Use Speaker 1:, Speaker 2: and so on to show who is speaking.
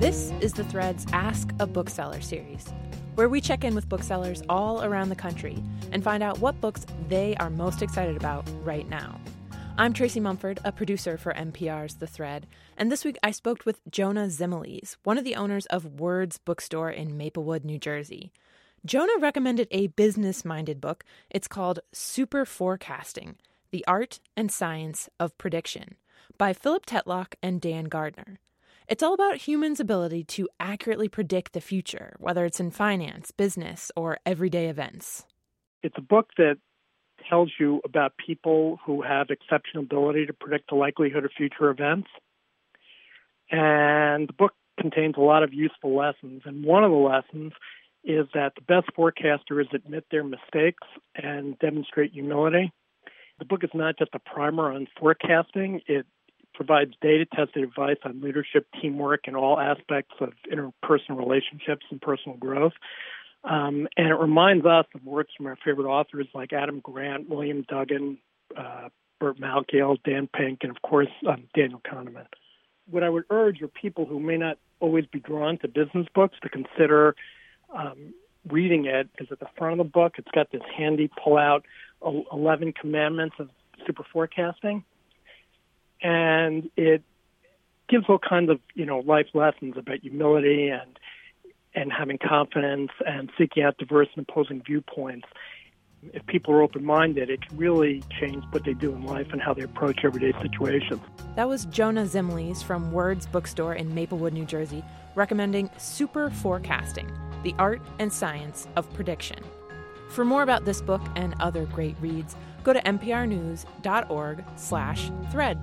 Speaker 1: This is the Threads Ask a Bookseller series, where we check in with booksellers all around the country and find out what books they are most excited about right now. I'm Tracy Mumford, a producer for MPR's The Thread, and this week I spoke with Jonah Zimiles, one of the owners of Words Bookstore in Maplewood, New Jersey. Jonah recommended a business minded book. It's called Super Forecasting The Art and Science of Prediction by Philip Tetlock and Dan Gardner. It's all about humans' ability to accurately predict the future, whether it's in finance, business, or everyday events.
Speaker 2: It's a book that tells you about people who have exceptional ability to predict the likelihood of future events. And the book contains a lot of useful lessons. And one of the lessons is that the best forecasters admit their mistakes and demonstrate humility. The book is not just a primer on forecasting, it provides data tested advice on leadership, teamwork, and all aspects of interpersonal relationships and personal growth. Um, and it reminds us of works from our favorite authors like Adam Grant, William Duggan, uh, Burt Malkiel, Dan Pink, and of course um, Daniel Kahneman. What I would urge are people who may not always be drawn to business books to consider um, reading it. Because at the front of the book, it's got this handy pull-out 11 commandments of super forecasting and it gives all kinds of you know life lessons about humility and and having confidence and seeking out diverse and opposing viewpoints. If people are open minded, it can really change what they do in life and how they approach everyday situations.
Speaker 1: That was Jonah Zimiles from Words Bookstore in Maplewood, New Jersey, recommending Super Forecasting The Art and Science of Prediction. For more about this book and other great reads, go to mprnews.org slash thread.